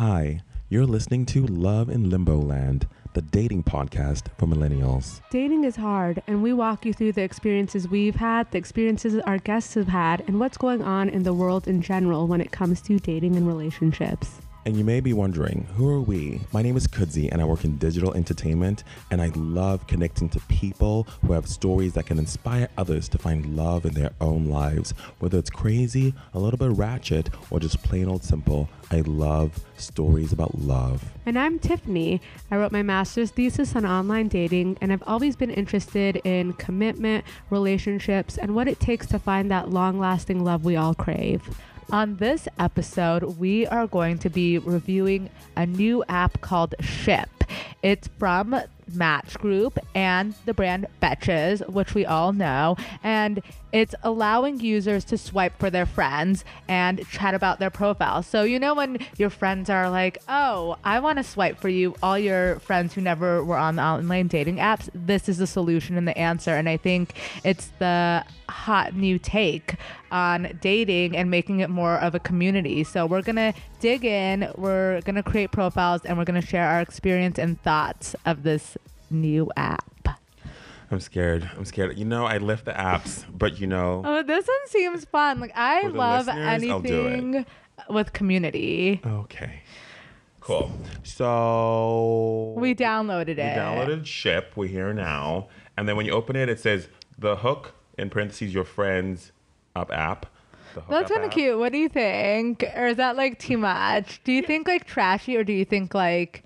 Hi, you're listening to Love in Limbo Land, the dating podcast for millennials. Dating is hard, and we walk you through the experiences we've had, the experiences our guests have had, and what's going on in the world in general when it comes to dating and relationships. And you may be wondering, who are we? My name is Kudzi, and I work in digital entertainment, and I love connecting to people who have stories that can inspire others to find love in their own lives. Whether it's crazy, a little bit ratchet, or just plain old simple, I love stories about love. And I'm Tiffany. I wrote my master's thesis on online dating, and I've always been interested in commitment, relationships, and what it takes to find that long lasting love we all crave. On this episode, we are going to be reviewing a new app called Ship. It's from Match Group and the brand Betches, which we all know, and it's allowing users to swipe for their friends and chat about their profile. So, you know, when your friends are like, oh, I want to swipe for you, all your friends who never were on the online dating apps, this is the solution and the answer. And I think it's the hot new take on dating and making it more of a community. So, we're going to dig in, we're going to create profiles, and we're going to share our experience and thoughts of this new app. I'm scared. I'm scared. You know, I left the apps, but you know, Oh, this one seems fun. Like I love listeners, I'll do it. anything with community. okay. Cool. So We downloaded it. We downloaded Ship. We're here now. And then when you open it, it says the hook, in parentheses, your friends up app. That's kind of cute. What do you think? Or is that like too much? Do you think like trashy or do you think like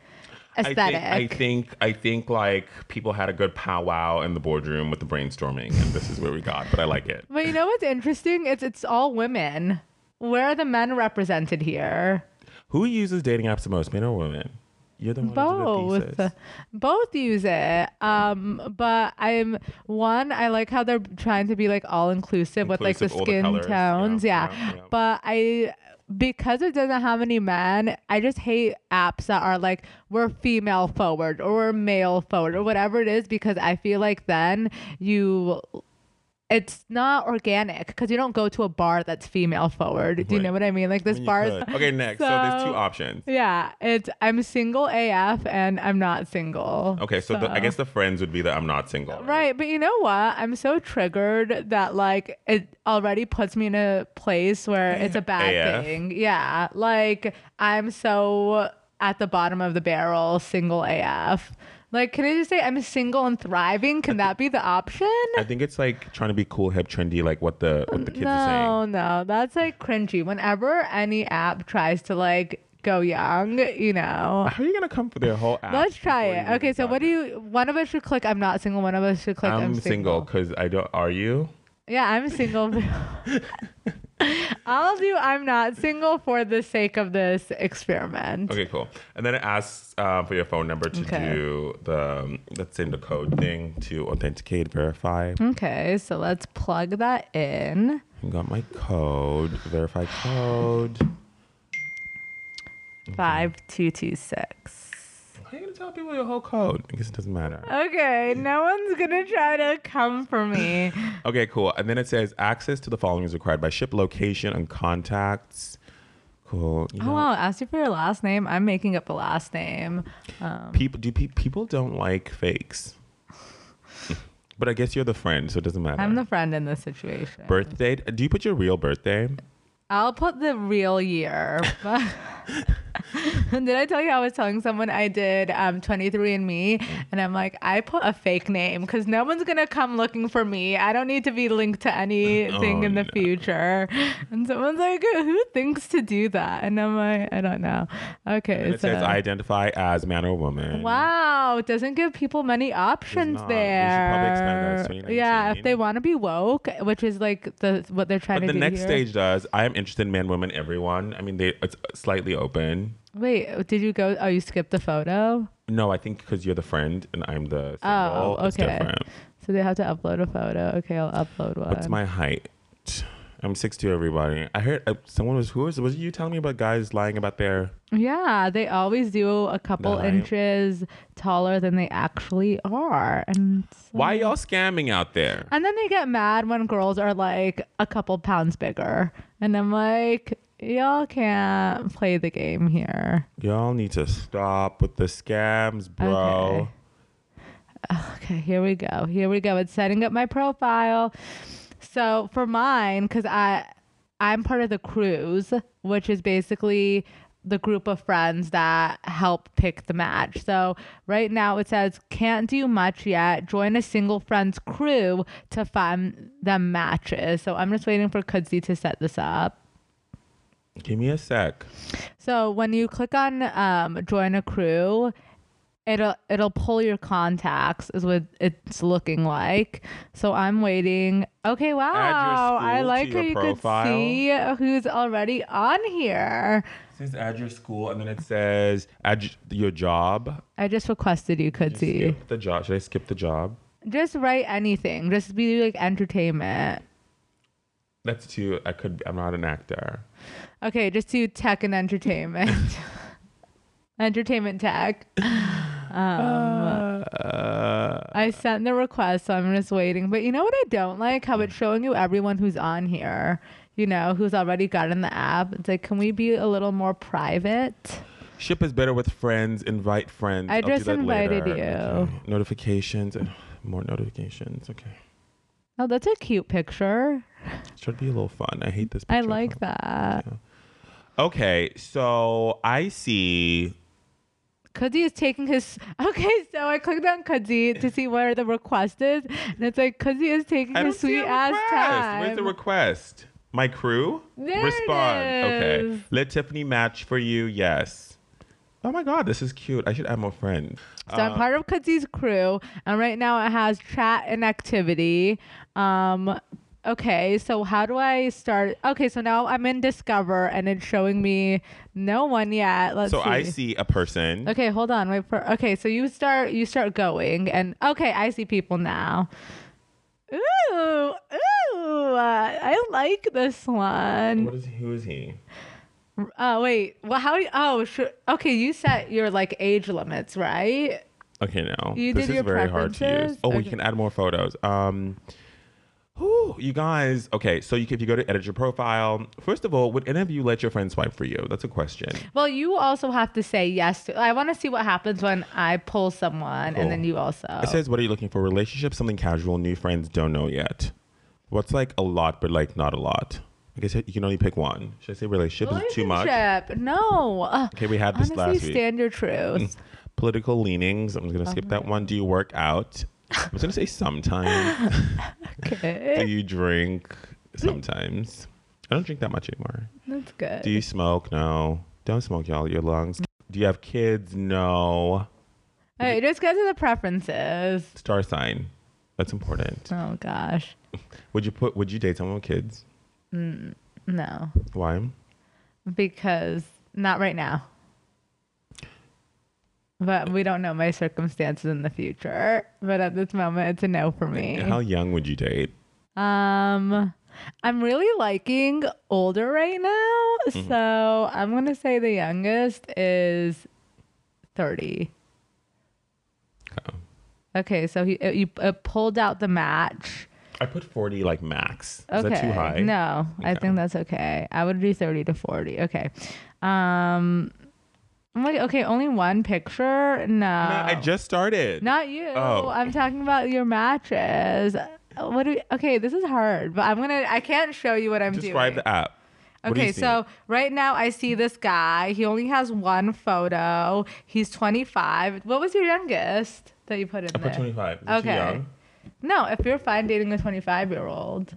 aesthetic? I think, I think I think like people had a good powwow in the boardroom with the brainstorming, and this is where we got. But I like it. but you know what's interesting? It's it's all women. Where are the men represented here? Who uses dating apps the most, men or women? You're the one who did the both both use it um but i'm one i like how they're trying to be like all inclusive with like the skin tones yeah, yeah, yeah. but i because it doesn't have any men i just hate apps that are like we're female forward or we're male forward or whatever it is because i feel like then you it's not organic because you don't go to a bar that's female forward. Do you know what I mean? Like this you bar. could. Okay, next. So, there's two options. Yeah, it's I'm single AF and I'm not single. Okay, so, the, I guess the friends would be that I'm not single. Right, but you know what? I'm so triggered that like it already puts me in a place where it's a bad AF. thing. Yeah, like I'm so at the bottom of the barrel, single AF. Like, can I just say I'm single and thriving? Can that be the option? I think it's like trying to be cool, hip, trendy, like what the what the kids are saying. No, no, that's like cringy. Whenever any app tries to like go young, you know. How are you gonna come for their whole app? Let's try it. Okay, so what do you? One of us should click. I'm not single. One of us should click. I'm, I'm single because I don't. Are you? Yeah, I'm single. I'll do. I'm not single for the sake of this experiment. Okay, cool. And then it asks uh, for your phone number to Okay. do the um, let's say the code thing to authenticate, verify. Okay, so let's plug that in. I got my code, verify code. Two six. Tell people your whole code? I guess it doesn't matter. Okay, no one's gonna try to come for me. Okay, cool. And then it says access to the following is required by ship location and contacts. Cool. You Oh know, wow, ask you for your last name. I'm making up a last name. Um, people do pe- people don't like fakes. but I guess you're the friend, so it doesn't matter. I'm the friend in this situation. birthday. Do you put your real birthday? I'll put the real year. did I tell you I was telling someone I did um, 23andMe and I'm like, I put a fake name because no one's going to come looking for me. I don't need to be linked to anything Oh, in the no. future. And someone's like, who thinks to do that? And I'm like, I don't know. Okay. And it so, says identify as man or woman. Wow, it doesn't give people many options not. We should probably expand that. It's there. Yeah, if they want to be woke, which is like the what they're trying But to the do The next here. stage does. I am interested in man, woman, everyone. I mean, they it's slightly open. Wait, did you go? Oh, you skipped the photo. No, I think because you're the friend and I'm the single. Oh, okay. So they have to upload a photo. Okay, I'll upload one. What's my height? I'm 6'2", everybody. I heard uh, someone was, who was, was you telling me about guys lying about their, yeah, they always do a couple inches taller than they actually are, and so- why y'all scamming out there? And then they get mad when girls are like a couple pounds bigger, and I'm like, y'all can't play the game here. Y'all need to stop with the scams, bro. Okay. Okay, here we go. Here we go. It's setting up my profile. So for mine, because I I'm part of the cruise, which is basically the group of friends that help pick the match. So right now it says can't do much yet. Join a single friend's crew to find them matches. So I'm just waiting for Kudzi to set this up. Give me a sec. So when you click on um, join a crew, it'll it'll pull your contacts is what it's looking like. So I'm waiting. Okay, wow. I like how you profile. could see who's already on here. It says add your school, and then it says add your job. I just requested you could see. Skip the job. Should I skip the job? Just write anything. Just be like entertainment. That's too. I could. I'm not an actor. Okay, just do tech and entertainment. entertainment tech. Um, Uh, I sent the request, so I'm just waiting. But you know what I don't like? How it's showing you everyone who's on here, you know, who's already gotten the app. It's like, can we be a little more private? ship is better with friends. Invite friends. I I'll just invited later. you. Okay. Notifications. and More notifications. Okay. Oh, that's a cute picture. Should be a little fun. I hate this. I like that. Okay, so I see. Kudzi is taking his. Okay, so I clicked on Kudzi to see where the request is, and it's like Kudzi is taking his sweet ass request. time. Where's the request? My crew? There Respond. Okay. Let Tiffany match for you. Yes. Oh my God, this is cute. I should add more friends. So I'm part of Kudzi's crew, and right now it has chat and activity. Um, okay, so how do I start? Okay, so now I'm in Discover, and it's showing me no one yet. Let's so see. I see a person. Okay, hold on. Wait for. Okay, so you start. You start going, and okay, I see people now. Ooh, ooh! I like this one. What is who is he? Oh wait, well, how? Oh, sure. Okay, you set your like age limits, right? Okay, no. You this did is your very hard to use. Oh, we can add more photos. Um whew, you guys, okay, so you if you go to edit your profile, first of all, would any of you let your friend swipe for you? That's a question. Well, you also have to say yes to. I want to see what happens when I pull someone, Cool. and then you also. It says, what are you looking for? Relationship, something casual, new friends, don't know yet. What's like a lot, but like not a lot? I guess you can only pick one. Should I say relationship? Is it too much? Relationship. No. Uh, Okay, we had this honestly, last week. stand your truth. Political leanings. I'm just gonna skip that one. Do you work out? I was gonna say sometimes. Do you drink? Sometimes. I don't drink that much anymore. that's good. Do you smoke? No. Don't smoke, y'all. Your lungs. Do you have kids? No. All right, just go to the preferences. Star sign. That's important. Oh gosh, Would you put? Would you date someone with kids? Mm, no, Why? because not right now. But we don't know my circumstances in the future. But at this moment, it's a no for me. How young would you date? Um, I'm really liking older right now, Mm-hmm. so I'm gonna say the youngest is thirty. Oh. Okay, so he uh, you uh, pulled out the match. I put 40 like max. Is Okay, that too high? no, I think that's okay. I would do thirty to forty. Okay, um, I'm like okay, only one picture. No, I just started. Not you. Oh. I'm talking about your matches. Uh, what do we, okay, this is hard, but I'm gonna I can't show you what I'm Describe doing. Describe the app. What Okay, so right now I see this guy. He only has one photo. He's 25. What was your youngest that you put in I there? put 25. Is Okay. young? No, if you're fine dating a 25 year old.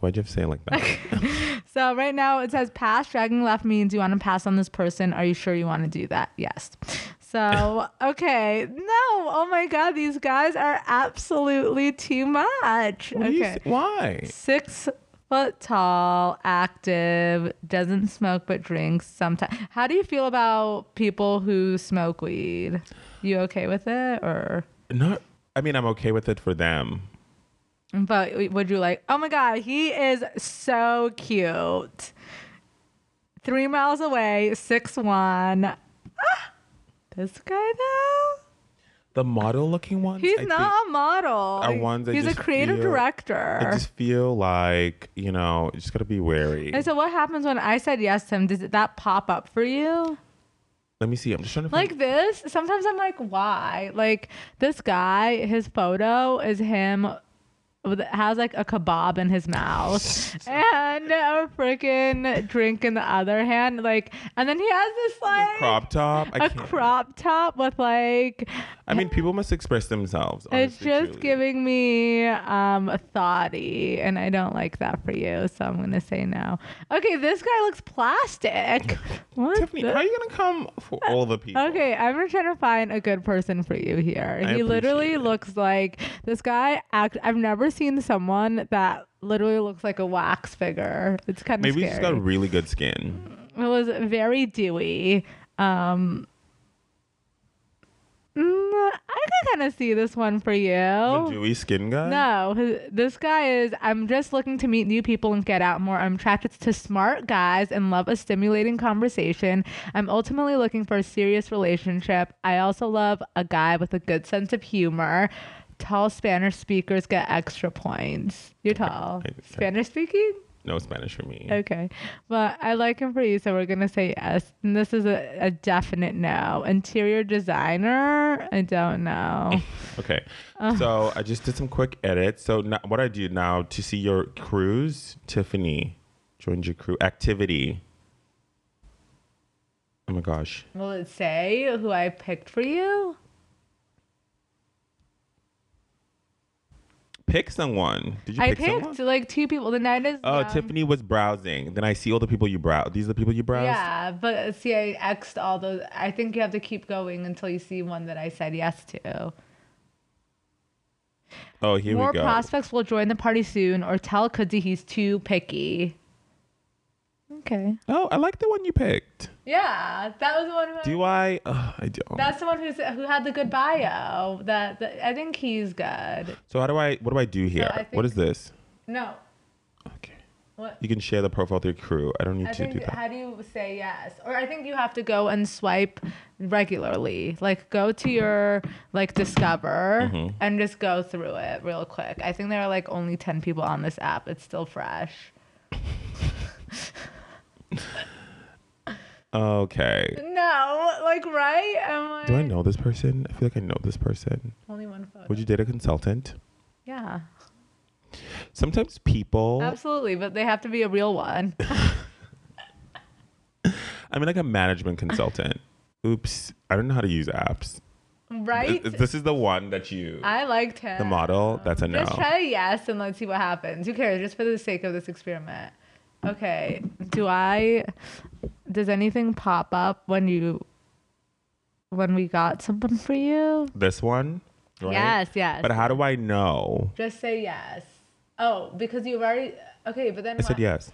Why'd you have to say it like that? So right now it says pass. Dragging left means you want to pass on this person. Are you sure you want to do that? Yes. So okay, no. Oh my God, these guys are absolutely too much. What okay. Why? Six foot tall, active, doesn't smoke but drinks sometimes. How do you feel about people who smoke weed? You okay with it or Not. I mean, I'm okay with it for them. But would you like, oh my God, he is so cute. Three miles away, six one. Ah, this guy though? The model looking one. He's I not a model. are ones He's a creative feel- director. I just feel like you know, you just gotta be wary. and so what happens when I said yes to him? Does that pop up for you? Let me see. I'm just trying to find. Like this? Sometimes I'm like, why? Like this guy, his photo is him has like a kebab in his mouth and a freaking drink in the other hand. Like, and then he has this like crop top. I a can't. crop top with like I mean, people must express themselves. it's honestly, just truly. giving me um a thoughty and I don't like that for you, so I'm gonna say no. Okay, this guy looks plastic. What Tiffany, the- how are you gonna come for all the people? Okay, I'm gonna try to find a good person for you here. I he literally it. looks like this guy. Act. I've never seen someone that literally looks like a wax figure. It's kind of Maybe scary. he's got really good skin. it was very dewy. Um, mm, I can kind of see this one for you. The dewy skin guy. No, this guy is. I'm just looking to meet new people and get out more. I'm attracted to smart guys and love a stimulating conversation. I'm ultimately looking for a serious relationship. I also love a guy with a good sense of humor. Tall Spanish speakers get extra points. You're tall. Spanish speaking? No Spanish for me. Okay. But I like him for you, so we're going to say yes. And this is a, a definite no. Interior designer? I don't know. Okay. So I just did some quick edits. So now, what I do now to see your cruise, Tiffany joined your crew activity. Oh my gosh. Will it say who I picked for you? Pick someone. Did you I pick picked someone? like two people. The night is Oh. Tiffany was browsing. Then I see all the people you browse. These are the people you browse. Yeah, but see, I xed all those. I think you have to keep going until you see one that I said yes to. Oh, here More we go. More prospects will join the party soon, or tell Kudzi he's too picky. Okay. oh, I like the one you picked. Yeah, that was the one. Who Do I? Oh, I don't. That's the one who's who had the good bio. That, that I think he's good. so how do I? What do I do here? I what is this? No. Okay. What? You can share the profile with your crew. I don't need I to do that. how do you say yes? Or I think you have to go and swipe regularly. Like go to your like discover Mm-hmm. and just go through it real quick. I think there are like only 10 people on this app. It's still fresh. Okay. No, like right? I'm like Do I know this person? I feel like I know this person. only one photo. Would you date a consultant? yeah. Sometimes people, Absolutely, but they have to be a real one. I mean, like a management consultant. Oops, I don't know how to use apps. right? Th- This is the one that you, I liked him. the model. That's a no. Just try a yes and let's see what happens. Who cares? Just for the sake of this experiment. Okay. Do I? Does anything pop up when you? When we got something for you? This one, right? Yes. Yes. But how do I know? Just say yes. Oh, because you've already. Okay, but then. I said yes.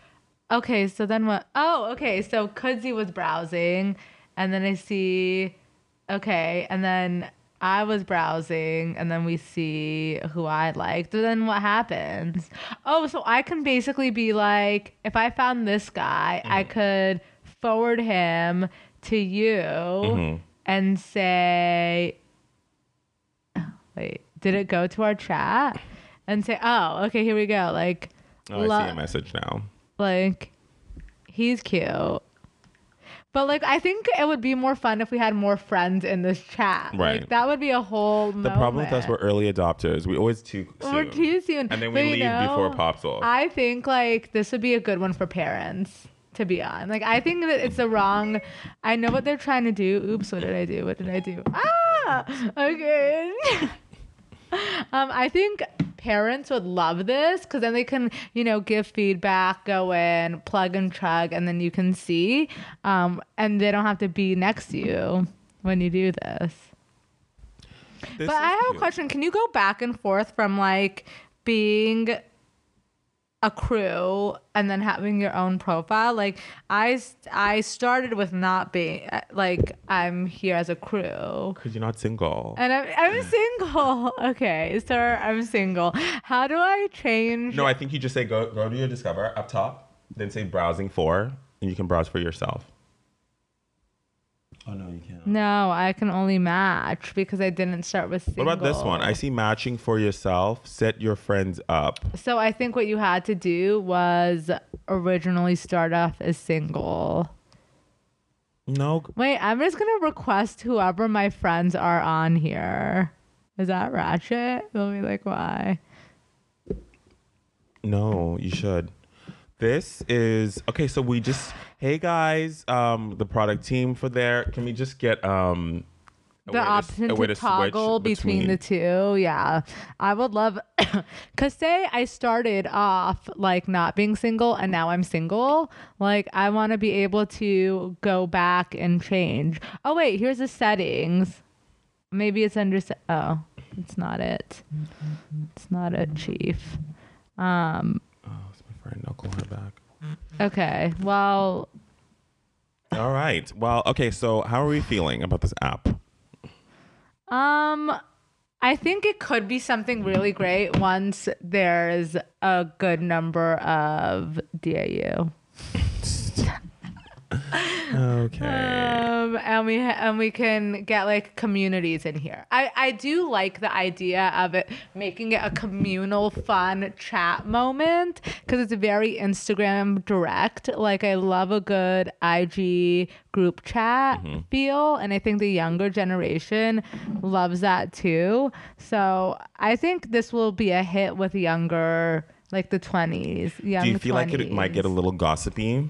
Okay, so then what? Oh, okay. So Kudzi was browsing, and then I see, okay, and then I was browsing, and then we see who I liked. And then what happens? Oh, so I can basically be like, if I found this guy, I could forward him to you Mhm. and say, wait, did it go to our chat? And say, oh, okay, here we go. Like, Oh, I lo- see a message now. like he's cute but like i think it would be more fun if we had more friends in this chat. Right. like that would be a whole The problem with us, we're early adopters. We always too soon. we're too soon. And then But we you leave before know, it pops off. i think like this would be a good one for parents to be on. Like i think that it's the wrong i know what they're trying to do. Oops what did i do? What did i do? Ah! Okay um i think parents would love this because then they can you know give feedback go in plug and chug and then you can see um and they don't have to be next to you when you do this This but I have a question. Can you go back and forth from like being a crew and then having your own profile? Like i i started with not being uh, like I'm here as a crew. Because you're not single. And I'm, I'm single. Okay, sir, I'm single. How do I change? No, I think you just say go go to your Discover up top, then say browsing for, and you can browse for yourself. Oh no, you can't. No, I can only match because I didn't start with single. What about this one? I see matching for yourself. Set your friends up. So I think what you had to do was originally start off as single. No, Wait, I'm just gonna request whoever my friends are on here. Is that ratchet? They'll be like, why? no, you should. This is okay. So we just, hey guys, um, the product team for there. Can we just get um, The to- option to switch toggle between, the two. Yeah. I would love cause say I started off like not being single and now I'm single. Like I wanna be able to go back and change. Oh wait, here's the settings. Maybe it's under se- oh, it's not it. It's not it, Chief. Um Oh, it's my friend. I'll call her back. Okay. Well All right. Well, okay. So how are we feeling about this app? Um, I think it could be something really great once there's a good number of DAU. Okay. Um, and we ha- and we can get like communities in here. I I do like the idea of it making it a communal, fun chat moment because it's very Instagram direct. Like I love a good IG group chat feel, and I think the younger generation loves that too. So I think this will be a hit with younger, like the twenties. Young Do you feel like it might get a little gossipy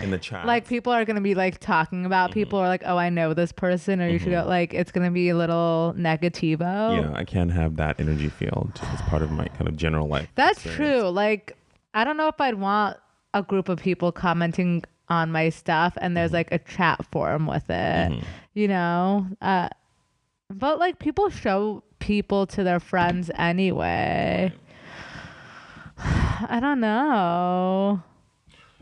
in the chat? like people are gonna be like talking about Mm-hmm. people are like oh i know this person or you should go like it's gonna be a little negativo yeah, I can't have that energy field as part of my kind of general life. that's experience. true like i don't know if i'd want a group of people commenting on my stuff and there's Mm-hmm. like a chat forum with it you know uh but like people show people to their friends anyway i don't know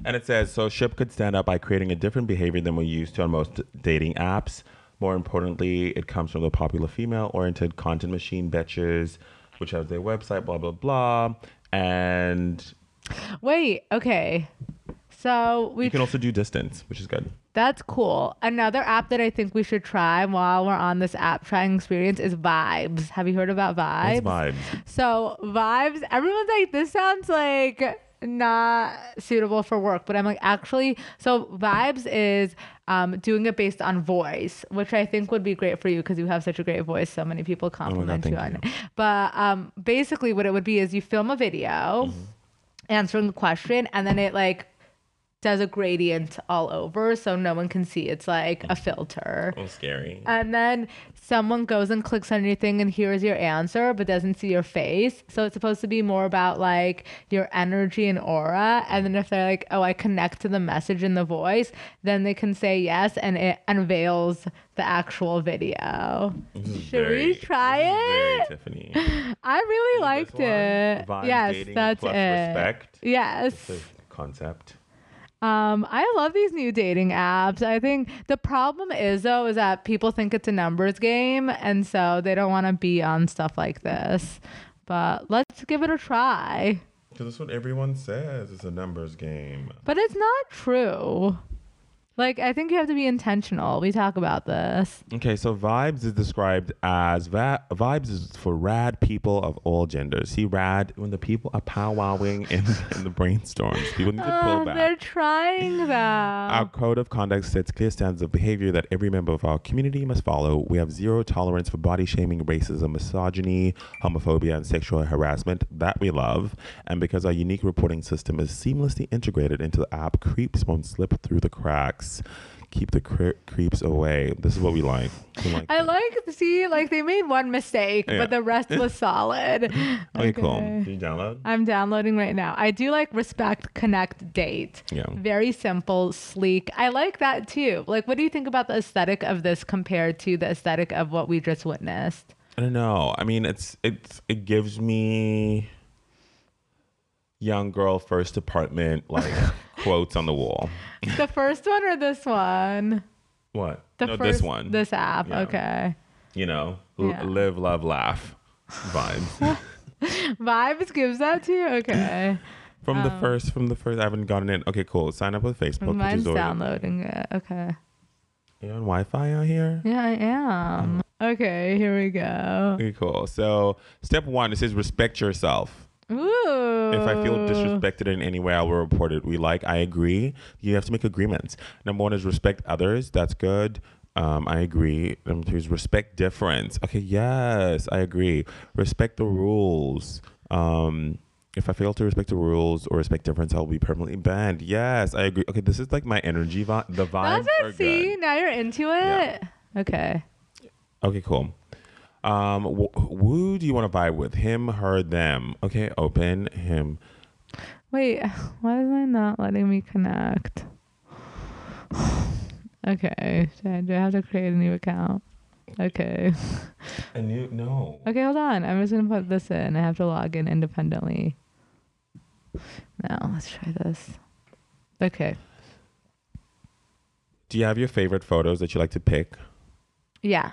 And it says so Ship could stand up by creating a different behavior than we're used to on most dating apps. More importantly, it comes from the popular female-oriented content machine Betches, which has their website, blah blah blah, and wait okay so we you can also do distance, which is good. That's cool. Another app that I think we should try while we're on this app trying experience is Vibes. Have you heard about Vibes? It's vibes. So Vibes, everyone's like, this sounds like not suitable for work, but I'm like, actually, so Vibes is um, doing it based on voice, which I think would be great for you because you have such a great voice. So many people compliment you Oh thank on it. But um, basically, what it would be is you film a video Mm-hmm. answering the question, and then it like does a gradient all over so no one can see it's like a filter. Oh, scary. And then someone goes and clicks on your thing and hears your answer but doesn't see your face. So it's supposed to be more about like your energy and aura. And then if they're like, oh, I connect to the message in the voice, then they can say yes and it unveils the actual video. Should we try very it? Tiffany. I really liked it. Yes, that's it. Respect. Yes. Concept. Um, I love these new dating apps. I think the problem is though is that people think it's a numbers game, and so they don't want to be on stuff like this. But let's give it a try. Because that's what everyone says. It's a numbers game. But it's not true. Like I think you have to be intentional. We talk about this. Okay, so vibes is described as va- vibes is for rad people of all genders. See, rad when the people are powwowing in, in the brainstorms. People need to pull Oh, back. they're trying that. Our code of conduct sets clear standards of behavior that every member of our community must follow. We have zero tolerance for body shaming, racism, misogyny, homophobia, and sexual harassment. That we love. And because our unique reporting system is seamlessly integrated into the app, creeps won't slip through the cracks. Keep the cre- creeps away. This is what we like. We like I that. like see like they made one mistake, Yeah. but the rest was solid. Okay, cool. Okay. Do you download? I'm downloading right now. I do like respect, connect, date. Yeah. Very simple, sleek. I like that too. Like, what do you think about the aesthetic of this compared to the aesthetic of what we just witnessed? I don't know. I mean, it's it's it gives me young girl first apartment like quotes on the wall. the first one or this one? What? The no, first, this one. This app. Yeah. Okay. you know, l- Yeah. live, love, laugh vibes. Vibes gives that to you. Okay. from the um, first, from the first, I haven't gotten it. Okay, cool. Sign up with Facebook, which Mine's is downloading it. Okay. You on Wi-Fi out here? Yeah, I am. Uh-huh. Okay, here we go. Okay, cool. So step one, it says respect yourself. Ooh. If I feel disrespected in any way, I will report it. We like, I agree. You have to make agreements. Number one is respect others. That's good. Um, I agree. Number two is respect difference. Okay, yes, I agree. Respect the rules. Um, if I fail to respect the rules or respect difference, I'll be permanently banned. Yes, I agree. Okay, this is like my energy vibe. The vibes That's it. See, good. now you're into Yeah. it. Okay. Okay, cool. Um, wh- who do you want to vibe with? Him, her, them? Okay, open him. Wait, why is I not letting me connect? okay, do I have to create a new account? Okay. A new no. Okay, hold on. I'm just gonna put this in. I have to log in independently. Now let's try this. Okay. Do you have your favorite photos that you like to pick? Yeah.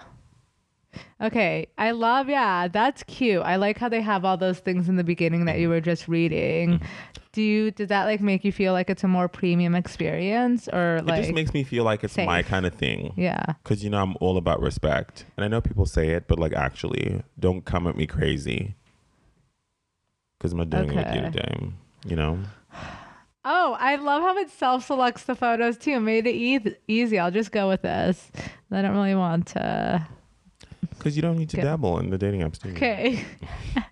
Okay. I love, yeah, that's cute. I like how they have all those things in the beginning that you were just reading. Mm-hmm. Do you, does that like make you feel like it's a more premium experience or like, it just makes me feel like it's my kind of thing. yeah. Because you know I'm all about respect, and I know people say it, but like actually, don't come at me crazy. Because I'm not doing it with you Okay. today. You know. Oh, I love how it self selects the photos too. Made it e- easy. I'll just go with this. I don't really want to. Because you don't need to Okay. dabble in the dating apps. Do you? Okay.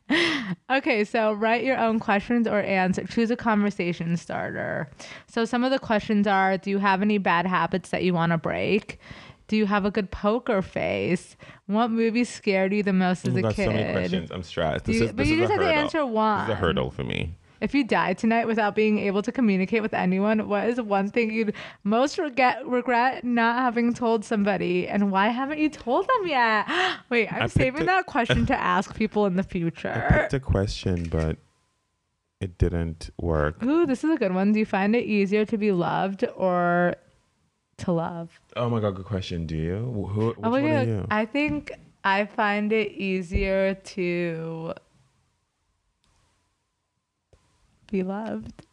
okay, so write your own questions or answer. Choose a conversation starter. So some of the questions are Do you have any bad habits that you want to break? Do you have a good poker face? What movie scared you the most Oh as my a God, kid? so many questions. I'm stressed. This you- is, but you is just a have to hurdle. answer one. This is a hurdle for me. If you died tonight without being able to communicate with anyone, what is one thing you'd most regret regret not having told somebody, and why haven't you told them yet? Wait, I'm saving a- that question to ask people in the future. I picked a question, but it didn't work. Ooh, this is a good one. Do you find it easier to be loved or to love? Oh my god, good question. Do you? Who? Oh which oh one my are God, you? I think I find it easier to be loved.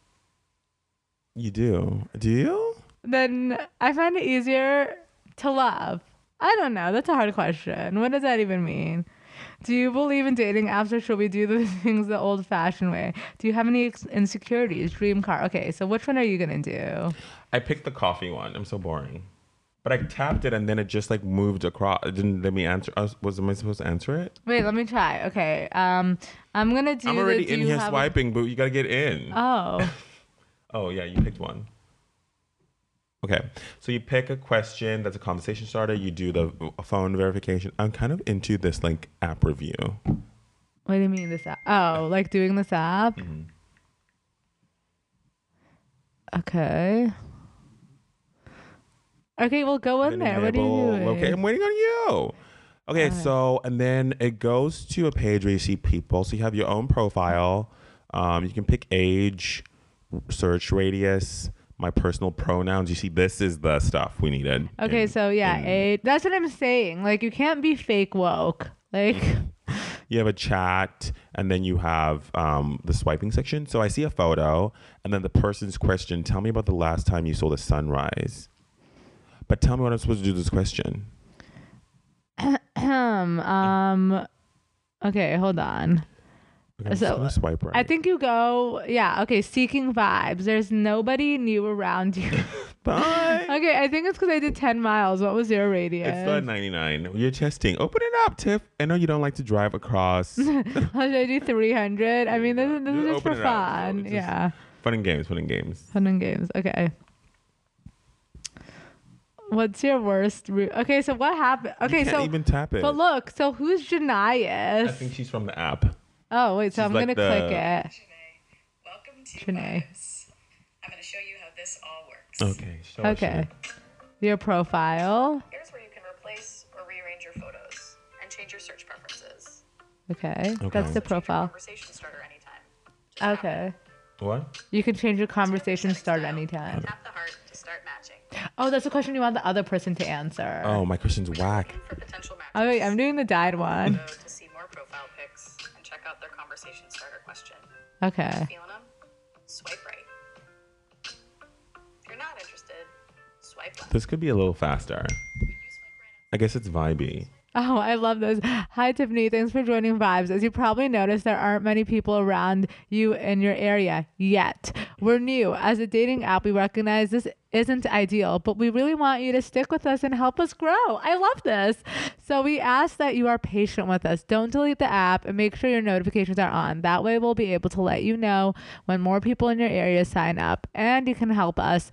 You do. Do you? then I find it easier to love. I don't know. That's a hard question. What does that even mean? Do you believe in dating apps or should we do the things the old fashioned way? Do you have any insecurities? Dream car. Okay, so which one are you going to do? I picked the coffee one. I'm so boring. But I tapped it and then it just like moved across. It didn't let me answer. I was, am I supposed to answer it? Wait, let me try. Okay. Um, I'm going to do I'm already do in here have a- swiping, but you gotta get in. Oh. oh yeah, you picked one. Okay, so you pick a question that's a conversation starter. You do the phone verification. I'm kind of into this like app review. What do you mean this app? Oh, like doing this app? Mm-hmm. Okay. Okay, well go in there. What are you doing? Okay, I'm waiting on you. Okay, Alright. so and then it goes to a page where you see people. So you have your own profile. Um, you can pick age, search radius, my personal pronouns. You see, this is the stuff we needed. Okay, in- so yeah, in- a that's what I'm saying. Like you can't be fake woke. Like you have a chat, and then you have um, the swiping section. So I see a photo, and then the person's question: Tell me about the last time you saw the sunrise. But tell me what I'm supposed to do with this question. um um okay, hold on. Okay, I'm So, just swipe right. I think you go yeah, okay, seeking vibes. There's nobody new around you. Bye. okay, I think it's cuz I did 10 miles. What was your radius? It's not 99. You're testing. Open it up, Tiff. I know you don't like to drive across. How should I do 300? I mean, this, is- this Just is just for fun. Just- yeah. fun and games, fun and games. Fun and games. Okay. What's your worst route? Okay, so what happened? Okay, you can't so even tap it. but look, so who's Janias? I think she's from the app. Oh wait, so She's I'm like gonna the- click it. Shanae. Welcome to Shanae. Vibes. I'm going to show you how this all works. Okay. show Okay. shit. Your profile. Here's where you can replace or rearrange your photos and change your search preferences. Okay, Okay. that's the profile. Conversation starter anytime. Just Okay, What? you can change your conversation start style. anytime. Tap the heart to start matching. Oh, that's a question you want the other person to answer. Oh, my question's whack. Looking for potential matches. Oh wait, I'm doing the dyed one. To see more profile pics and check out their conversation starter question. Okay. Feeling them? Swipe right. If you're not interested, swipe left. This could be a little faster. I guess it's vibey. Oh, I love this. Hi, Tiffany. Thanks for joining Vibes. As you probably noticed, there aren't many people around you in your area yet. We're new. As a dating app, we recognize this isn't ideal, but we really want you to stick with us and help us grow. I love this. So we ask that you are patient with us. Don't delete the app and make sure your notifications are on. That way, we'll be able to let you know when more people in your area sign up, and you can help us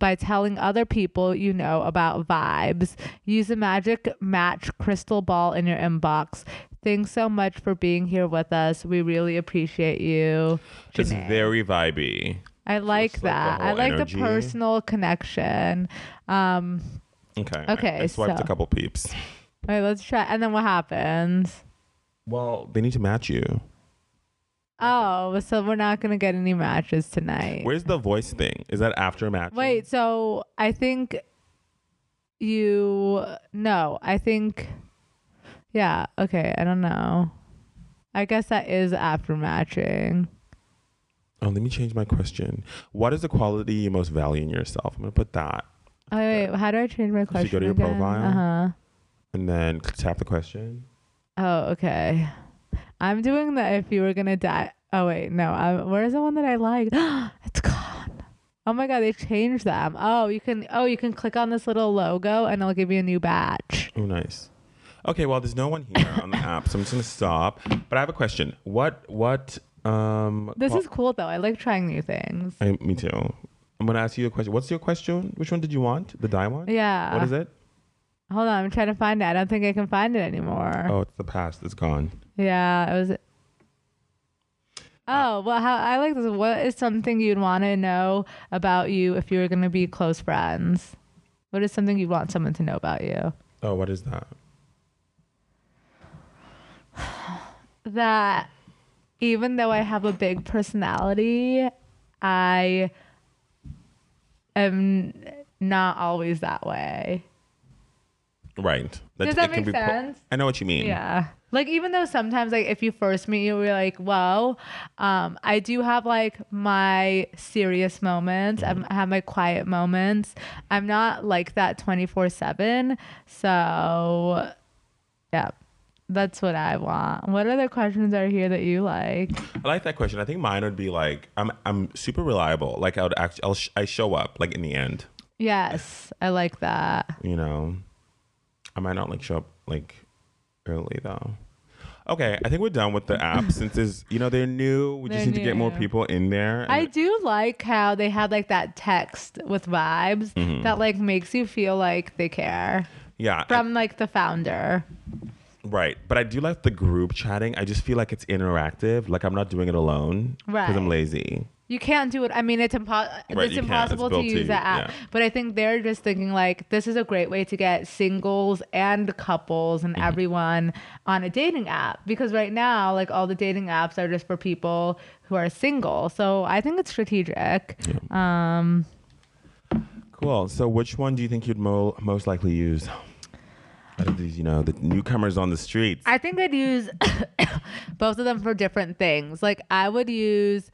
by telling other people you know about vibes. Use a magic match crystal ball in your inbox. Thanks so much for being here with us. We really appreciate you. It's Janae. very vibey. I like Just like the that. I whole like energy. the personal connection. Um, Okay. I- Okay, I, swiped so- a couple peeps. wait, let's try. And then what happens? Well, they need to match you. Oh, so we're not gonna get any matches tonight. Where's the voice thing? Is that after match? Wait, so I think you no, I think yeah, okay, I don't know. I guess that is after matching. Oh, let me change my question. What is the quality you most value in yourself? I'm gonna put that, Oh wait, how do I change my you question? go to your again? profile? Uh-huh. and then tap the question. Oh, okay. I'm doing the if you were gonna die. Oh wait, no. I, where's the one that I like? it's gone. Oh my god, they changed them. Oh, you can. Oh, you can click on this little logo and it'll give you a new batch. Oh, nice. Okay, well, there's no one here on the app, so I'm just gonna stop. But I have a question. What? What? Um. This qual- is cool though. I like trying new things. I, me too. I'm gonna ask you a question. What's your question? Which one did you want? The die one? Yeah. What is it? Hold on, I'm trying to find it. I don't think I can find it anymore. Oh, it's the past. It's gone. Yeah, it was. Uh, oh well, how I like this. What is something you'd want to know about you if you were gonna be close friends? What is something you'd want someone to know about you? Oh, what is that? that even though I have a big personality, I am not always that way. Right. Does it that can make be po- sense? I know what you mean. Yeah. Like even though sometimes like if you first meet you we're like, whoa, um, I do have like my serious moments. I'm, I have my quiet moments. I'm not like that 24 seven. So yeah. That's what I want. What other questions are here that you like? I like that question. I think mine would be like, I'm I'm super reliable. Like I would actually, I'll sh- I show up like in the end. Yes, I like that. You know, I might not like show up like early though. Okay, I think we're done with the app since is you know they're new. We just They're need to get more new. people in there. I do like how they had like that text with vibes Mm-hmm. that like makes you feel like they care yeah, from like the founder. right. But I do like the group chatting. I just feel like it's interactive. Like I'm not doing it alone because I'm lazy. You can't do it. I mean, it's, impo- Right, it's you can't. It's impossible to use to- that app. yeah. But I think they're just thinking like this is a great way to get singles and couples and Mm-hmm. everyone on a dating app because right now, like all the dating apps are just for people who are single. So I think it's strategic. Um, Cool. So which one do you think you'd mo- most likely use? Out of these, you know, the newcomers on the streets. I think I'd use both of them for different things. Like I would use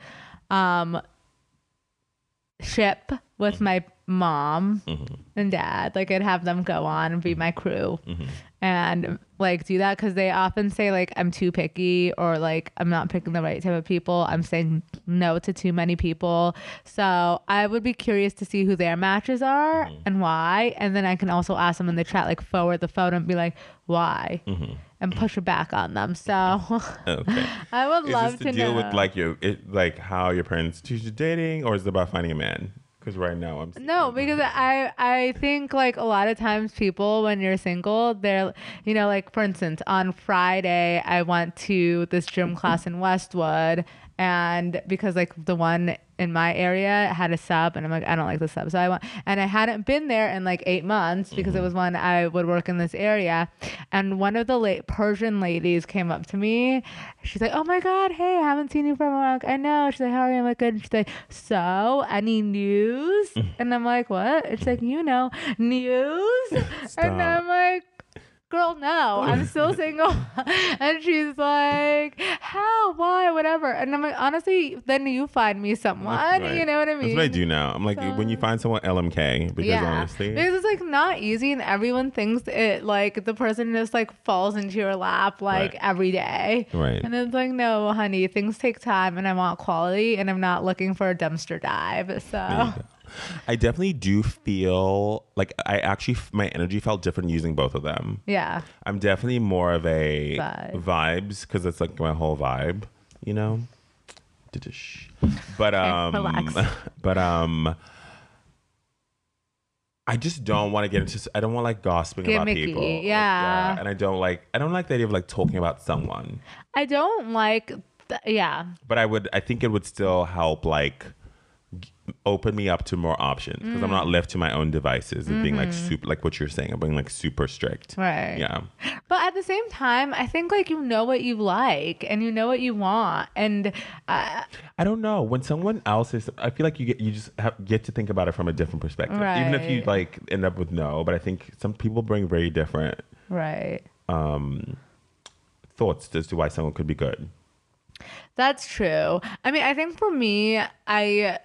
um ship with my mom mm-hmm. and dad. Like I'd have them go on and be mm-hmm. my crew. Mm-hmm. And like do that cuz they often say like I'm too picky or like I'm not picking the right type of people. I'm saying no to too many people. So I would be curious to see who their matches are mm-hmm. and why. And then I can also ask them in the chat like forward the photo and be like why mm-hmm. and push it back on them. So okay. I would Is love to to deal know. with like your, it, like how your parents teach you dating, or is it about finding a man? Because right now I'm No, because I I think like a lot of times people when you're single, they're you know like for instance on Friday I went to this gym class in Westwood and because like the one in my area had a sub and I'm like I don't like the sub so I went and I hadn't been there in like eight months because it mm-hmm. was when I would work in this area. And one of the late Persian ladies came up to me. She's like oh my god hey I haven't seen you for a while. I know. She's like how are you? I'm like good. And she's like so any news? And I'm like what? It's like you know news? And. I'm like girl no i'm still single and she's like how, why, whatever. And I'm like, honestly, then you find me someone. Right. You know what I mean? That's what I do now. I'm like, when you find someone LMK, because honestly, because it's like not easy, and everyone thinks it like the person just like falls into your lap like Right. every day. Right. And it's like, no, honey, things take time, and I want quality, and I'm not looking for a dumpster dive. So. I definitely do feel like I actually my energy felt different using both of them. yeah, I'm definitely more of a Vibe. vibes because it's like my whole vibe, you know. Didish. But um, relax. but um, I just don't want to get into. I don't want like gossiping about people. Like, yeah. and I don't like. I don't like the idea of like talking about someone. I don't like. Th- yeah, But I would. I think it would still help like open me up to more options because I'm Mm. not left to my own devices and being like super like what you're saying. I'm being like super strict. Mm-hmm. Right. Yeah. But at the same time, I think like you know what you like and you know what you want, and uh, I don't know. When someone else is, I feel like you get you just have, get to think about it from a different perspective. Even if you like end up with no, but I think some people bring very different right. um, thoughts as to why someone could be good. That's true. I mean, I think for me, I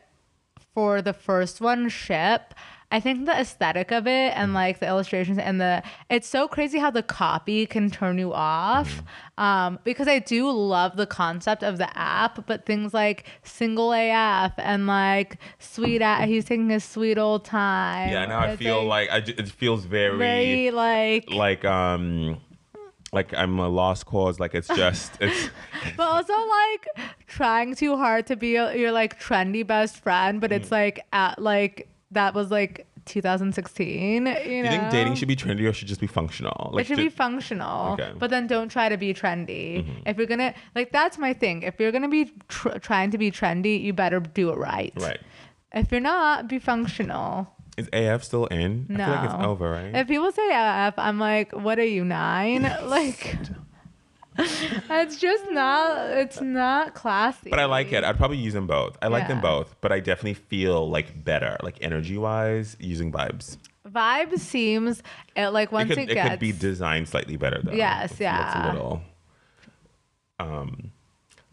for the first one, ship. I think the aesthetic of it and like the illustrations and the it's so crazy how the copy can turn you off. Um, because I do love the concept of the app, but things like single AF and like sweet at he's taking his sweet old time. Yeah, now I feel like I it feels very, very like like um like I'm a lost cause. Like it's just it's but also like trying too hard to be a, your like trendy best friend, but Mm. it's like at like that was like 2016. You, know? you think dating should be trendy or should just be functional? it should ju- be functional, Okay. Mm-hmm. but then don't try to be trendy. If you're gonna like, that's my thing. If you're gonna be tr- trying to be trendy, you better do it right. right. If you're not, be functional. Is AF still in? No. I feel like it's over, right? If people say AF, I'm like, what are you nine? like, it's just not. It's not classy. But I like it. I'd probably use them both. I like them both, but I definitely feel like better, like energy wise, using vibes. Vibe seems it, like once it it, could, it gets could be designed slightly better though. Yes, yeah. It's a little, um,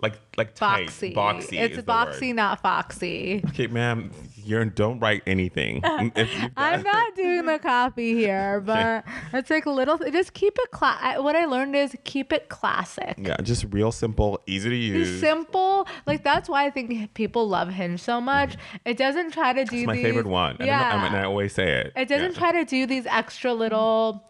like like tight, boxy. boxy. It's boxy, not foxy. Okay, ma'am, you're don't write anything. I'm not doing the copy here, but it's like little. Just keep it. Cla- what I learned is keep it classic. Yeah, just real simple, easy to use. Simple, like that's why I think people love Hinge so much. It doesn't try to do It's my these, favorite one. I know- Yeah, I, mean, I always say it. it doesn't Yeah. try to do these extra little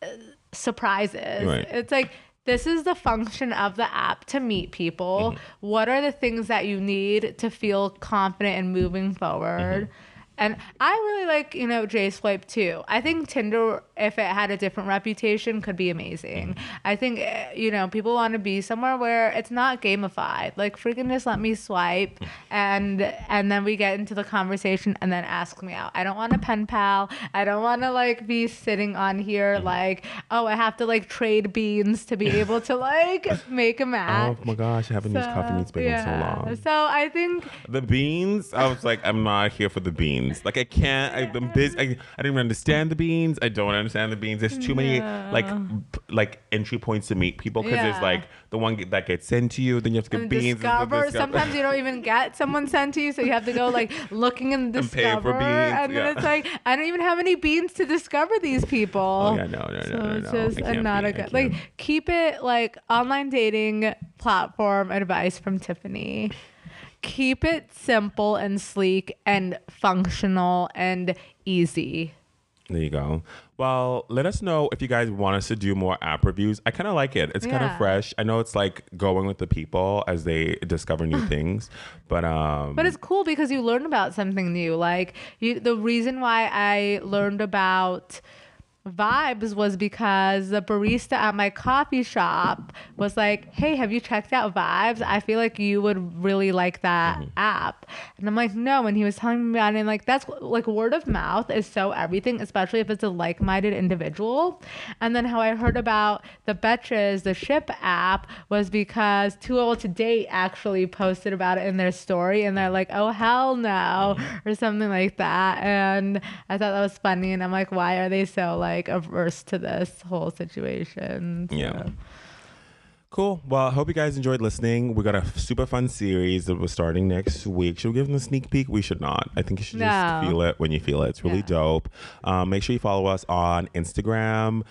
uh, surprises. Right. It's like this is the function of the app to meet people. Mm-hmm. What are the things that you need to feel confident in moving forward? Mm-hmm. And I really like, you know, J Swipe too. I think Tinder, if it had a different reputation, could be amazing. Mm-hmm. I think, eh, you know, people want to be somewhere where it's not gamified. Like, freaking just let me swipe, and and then we get into the conversation, and then ask me out. I don't want a pen pal. I don't want to like be sitting on here Mm-hmm. like, oh, I have to like trade beans to be able to like make a match. Oh my gosh, I haven't used coffee meets bagel in so long. So I think The beans, I was like, I'm not here for the beans. Like I can't. I, I'm busy. I, I didn't even understand the beans. I don't understand the beans. There's too many like p- like entry points to meet people because Yeah. there's like the one get- that gets sent to you, then you have to get and beans. and discover. discover- Sometimes you don't even get someone sent to you, so you have to go like looking in And pay for discover, beans, and then yeah. it's like I don't even have any beans to discover these people. Oh yeah, no, no, no, So no, it's no. just I a can't not be- a good can't. like keep it like online dating platform advice from Tiffany. Keep it simple and sleek and functional and easy. There you go. Well, let us know if you guys want us to do more app reviews. I kind of like it. It's kind of Yeah. fresh. I know it's like going with the people as they discover new things, but um, But it's cool because you learn about something new. Like you, the reason why I learned about vibes was because the barista at my coffee shop was like, "Hey, have you checked out Vibes? I feel like you would really like that mm-hmm. app." And I'm like, "No." And he was telling me about it, and like that's like word of mouth is so everything, especially if it's a like-minded individual. And then how I heard about the Betches, the ship app, was because Too Old to Date actually posted about it in their story, and they're like, "Oh hell no," mm-hmm. or something like that. And I thought that was funny, and I'm like, "Why are they so like averse to this whole situation?" So- Yeah. Cool. Well, I hope you guys enjoyed listening. We got a super fun series that we're starting next week. Should we give them a sneak peek? We should not. I think you should No. just feel it when you feel it. It's really Yeah. dope. Um, make sure you follow us on Instagram,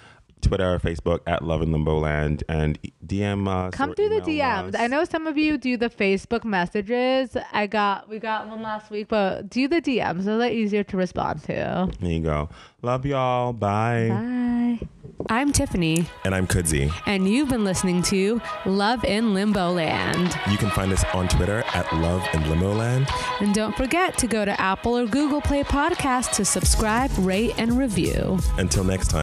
Twitter, or Facebook at Love in Limbo Land, and DM us. Uh, Come through the DMs. us. I know some of you do the Facebook messages. I got we got one last week, but do the DMs. They're like easier to respond to. There you go. Love y'all. Bye. Bye. I'm Tiffany, And I'm Kudzi. and you've been listening to Love in Limbo Land. You can find us on Twitter at Love in Limbo Land. And don't forget to go to Apple or Google Play Podcast to subscribe, rate, and review. Until next time.